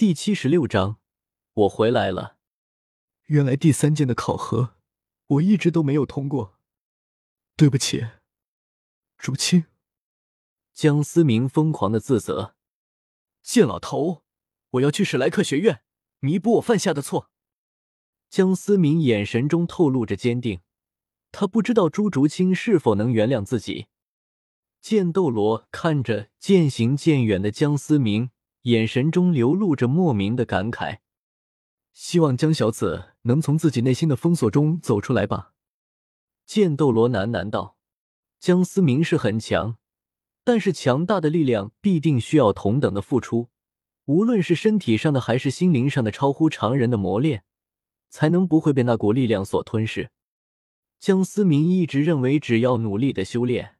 第七十六章，我回来了。原来第三剑的考核，我一直都没有通过。对不起，竹青。江思明疯狂的自责：“剑老头，我要去史莱克学院弥补我犯下的错。”江思明眼神中透露着坚定，他不知道朱竹清是否能原谅自己。剑斗罗看着渐行渐远的江思明。眼神中流露着莫名的感慨，希望江小子能从自己内心的封锁中走出来吧。剑斗罗喃喃道：“江思明是很强，但是强大的力量必定需要同等的付出，无论是身体上的还是心灵上的超乎常人的磨练，才能不会被那股力量所吞噬。”江思明一直认为，只要努力的修炼，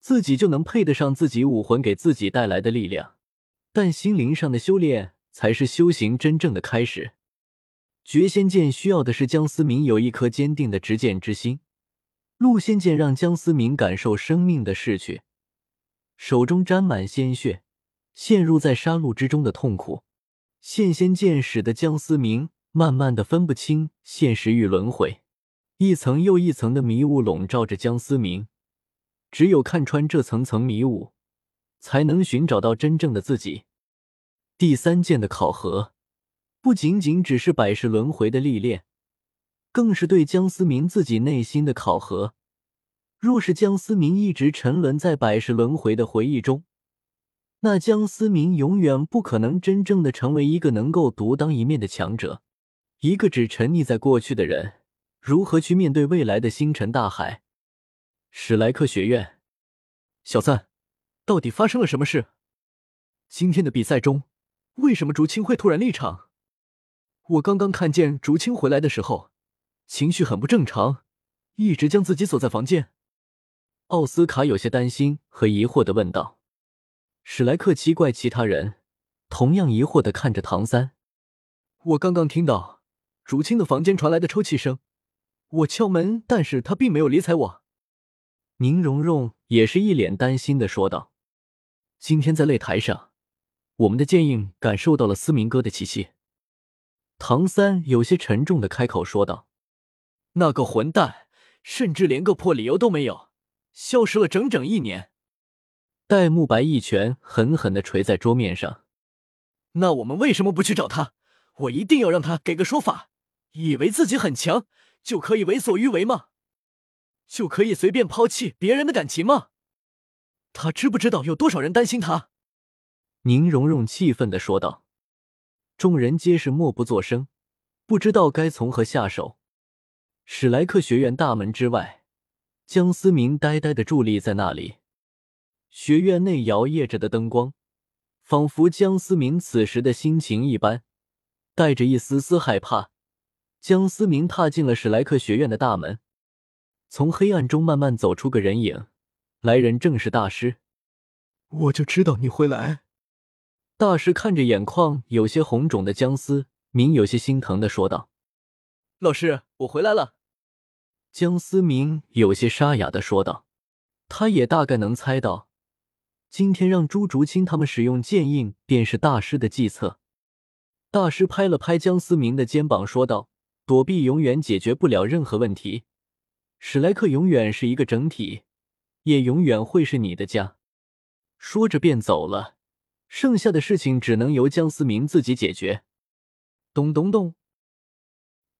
自己就能配得上自己武魂给自己带来的力量。但心灵上的修炼才是修行真正的开始。绝仙剑需要的是江思明有一颗坚定的执剑之心，戮仙剑让江思明感受生命的逝去，手中沾满鲜血，陷入在杀戮之中的痛苦。现仙剑使得江思明慢慢的分不清现实与轮回，一层又一层的迷雾笼罩着江思明，只有看穿这层层迷雾。才能寻找到真正的自己。第三件的考核，不仅仅只是百世轮回的历练，更是对江思明自己内心的考核。若是江思明一直沉沦在百世轮回的回忆中，那江思明永远不可能真正的成为一个能够独当一面的强者。一个只沉溺在过去的人，如何去面对未来的星辰大海？史莱克学院，小赞。到底发生了什么事？今天的比赛中，为什么竹青会突然离场？我刚刚看见竹青回来的时候，情绪很不正常，一直将自己锁在房间。奥斯卡有些担心和疑惑的问道。史莱克奇怪，其他人同样疑惑的看着唐三。我刚刚听到竹青的房间传来的抽泣声，我敲门，但是他并没有理睬我。宁荣荣也是一脸担心的说道。今天在擂台上，我们的剑印感受到了思明哥的气息。唐三有些沉重的开口说道：“那个混蛋，甚至连个破理由都没有，消失了整整一年。”戴沐白一拳狠狠的捶在桌面上。那我们为什么不去找他？我一定要让他给个说法。以为自己很强就可以为所欲为吗？就可以随便抛弃别人的感情吗？他知不知道有多少人担心他？宁荣荣气愤的说道。众人皆是默不作声，不知道该从何下手。史莱克学院大门之外，江思明呆呆的伫立在那里。学院内摇曳着的灯光，仿佛江思明此时的心情一般，带着一丝丝害怕。江思明踏进了史莱克学院的大门，从黑暗中慢慢走出个人影。来人正是大师，我就知道你会来。大师看着眼眶有些红肿的江思明，有些心疼的说道：“老师，我回来了。”江思明有些沙哑的说道：“他也大概能猜到，今天让朱竹清他们使用剑印，便是大师的计策。”大师拍了拍江思明的肩膀，说道：“躲避永远解决不了任何问题，史莱克永远是一个整体。”也永远会是你的家。说着便走了，剩下的事情只能由江思明自己解决。咚咚咚！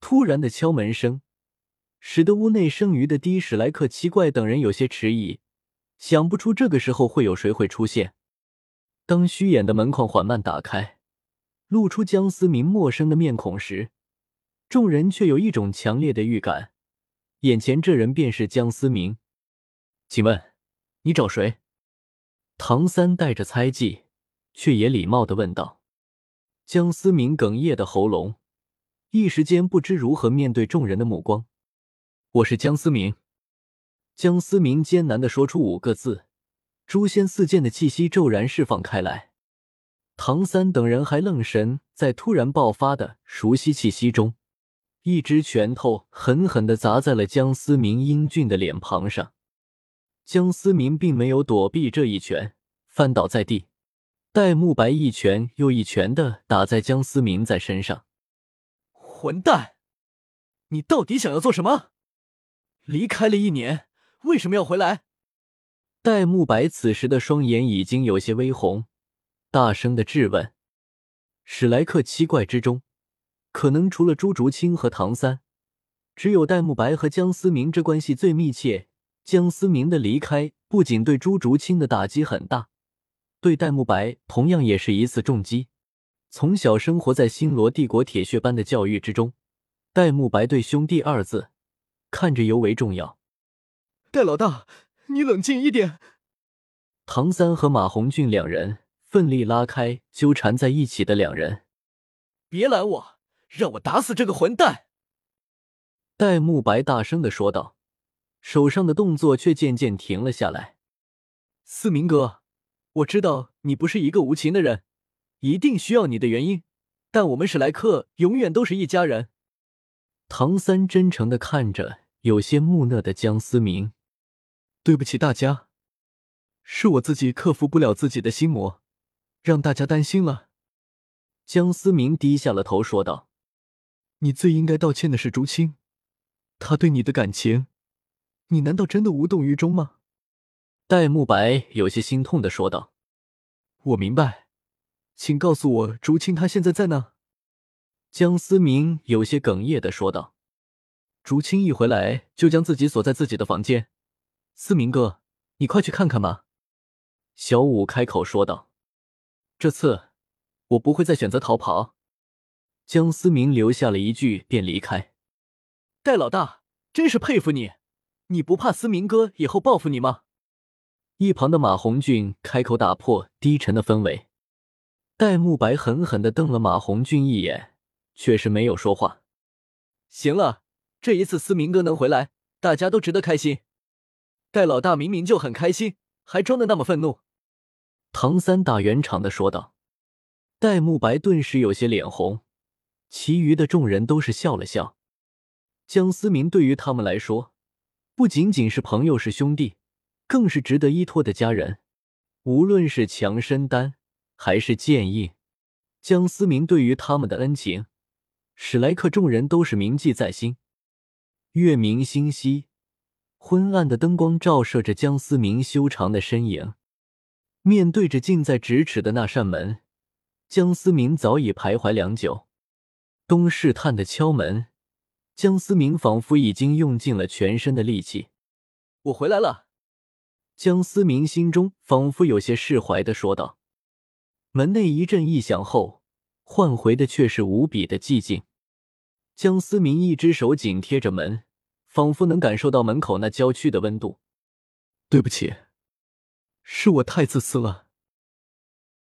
突然的敲门声，使得屋内剩余的低史莱克七怪等人有些迟疑，想不出这个时候会有谁会出现。当虚掩的门框缓慢打开，露出江思明陌生的面孔时，众人却有一种强烈的预感，眼前这人便是江思明。请问，你找谁？唐三带着猜忌，却也礼貌的问道。江思明哽咽的喉咙，一时间不知如何面对众人的目光。我是江思明。江思明艰难的说出五个字，诛仙四剑的气息骤然释放开来。唐三等人还愣神在突然爆发的熟悉气息中，一只拳头狠狠的砸在了江思明英俊的脸庞上。江思明并没有躲避这一拳，翻倒在地。戴沐白一拳又一拳的打在江思明在身上。混蛋，你到底想要做什么？离开了一年，为什么要回来？戴沐白此时的双眼已经有些微红，大声的质问。史莱克七怪之中，可能除了朱竹清和唐三，只有戴沐白和江思明这关系最密切。江思明的离开不仅对朱竹清的打击很大，对戴沐白同样也是一次重击。从小生活在星罗帝国铁血般的教育之中，戴沐白对“兄弟”二字看着尤为重要。戴老大，你冷静一点。唐三和马红俊两人奋力拉开纠缠在一起的两人，别拦我，让我打死这个混蛋！戴沐白大声的说道。手上的动作却渐渐停了下来。思明哥，我知道你不是一个无情的人，一定需要你的原因，但我们史莱克永远都是一家人。唐三真诚的看着有些木讷的江思明，对不起大家，是我自己克服不了自己的心魔，让大家担心了。江思明低下了头说道：“你最应该道歉的是竹青，他对你的感情。”你难道真的无动于衷吗？戴沐白有些心痛的说道。我明白，请告诉我，竹青她现在在哪？江思明有些哽咽的说道。竹青一回来就将自己锁在自己的房间。思明哥，你快去看看吧。小五开口说道。这次我不会再选择逃跑。江思明留下了一句便离开。戴老大，真是佩服你。你不怕思明哥以后报复你吗？一旁的马红俊开口打破低沉的氛围。戴沐白狠狠的瞪了马红俊一眼，却是没有说话。行了，这一次思明哥能回来，大家都值得开心。戴老大明明就很开心，还装的那么愤怒。唐三打圆场的说道。戴沐白顿时有些脸红，其余的众人都是笑了笑。江思明对于他们来说。不仅仅是朋友，是兄弟，更是值得依托的家人。无论是强身丹还是剑印，江思明对于他们的恩情，史莱克众人都是铭记在心。月明星稀，昏暗的灯光照射着江思明修长的身影。面对着近在咫尺的那扇门，江思明早已徘徊良久。东试探的敲门。江思明仿佛已经用尽了全身的力气。我回来了。江思明心中仿佛有些释怀的说道。门内一阵异响后，换回的却是无比的寂静。江思明一只手紧贴着门，仿佛能感受到门口那郊区的温度。对不起，是我太自私了。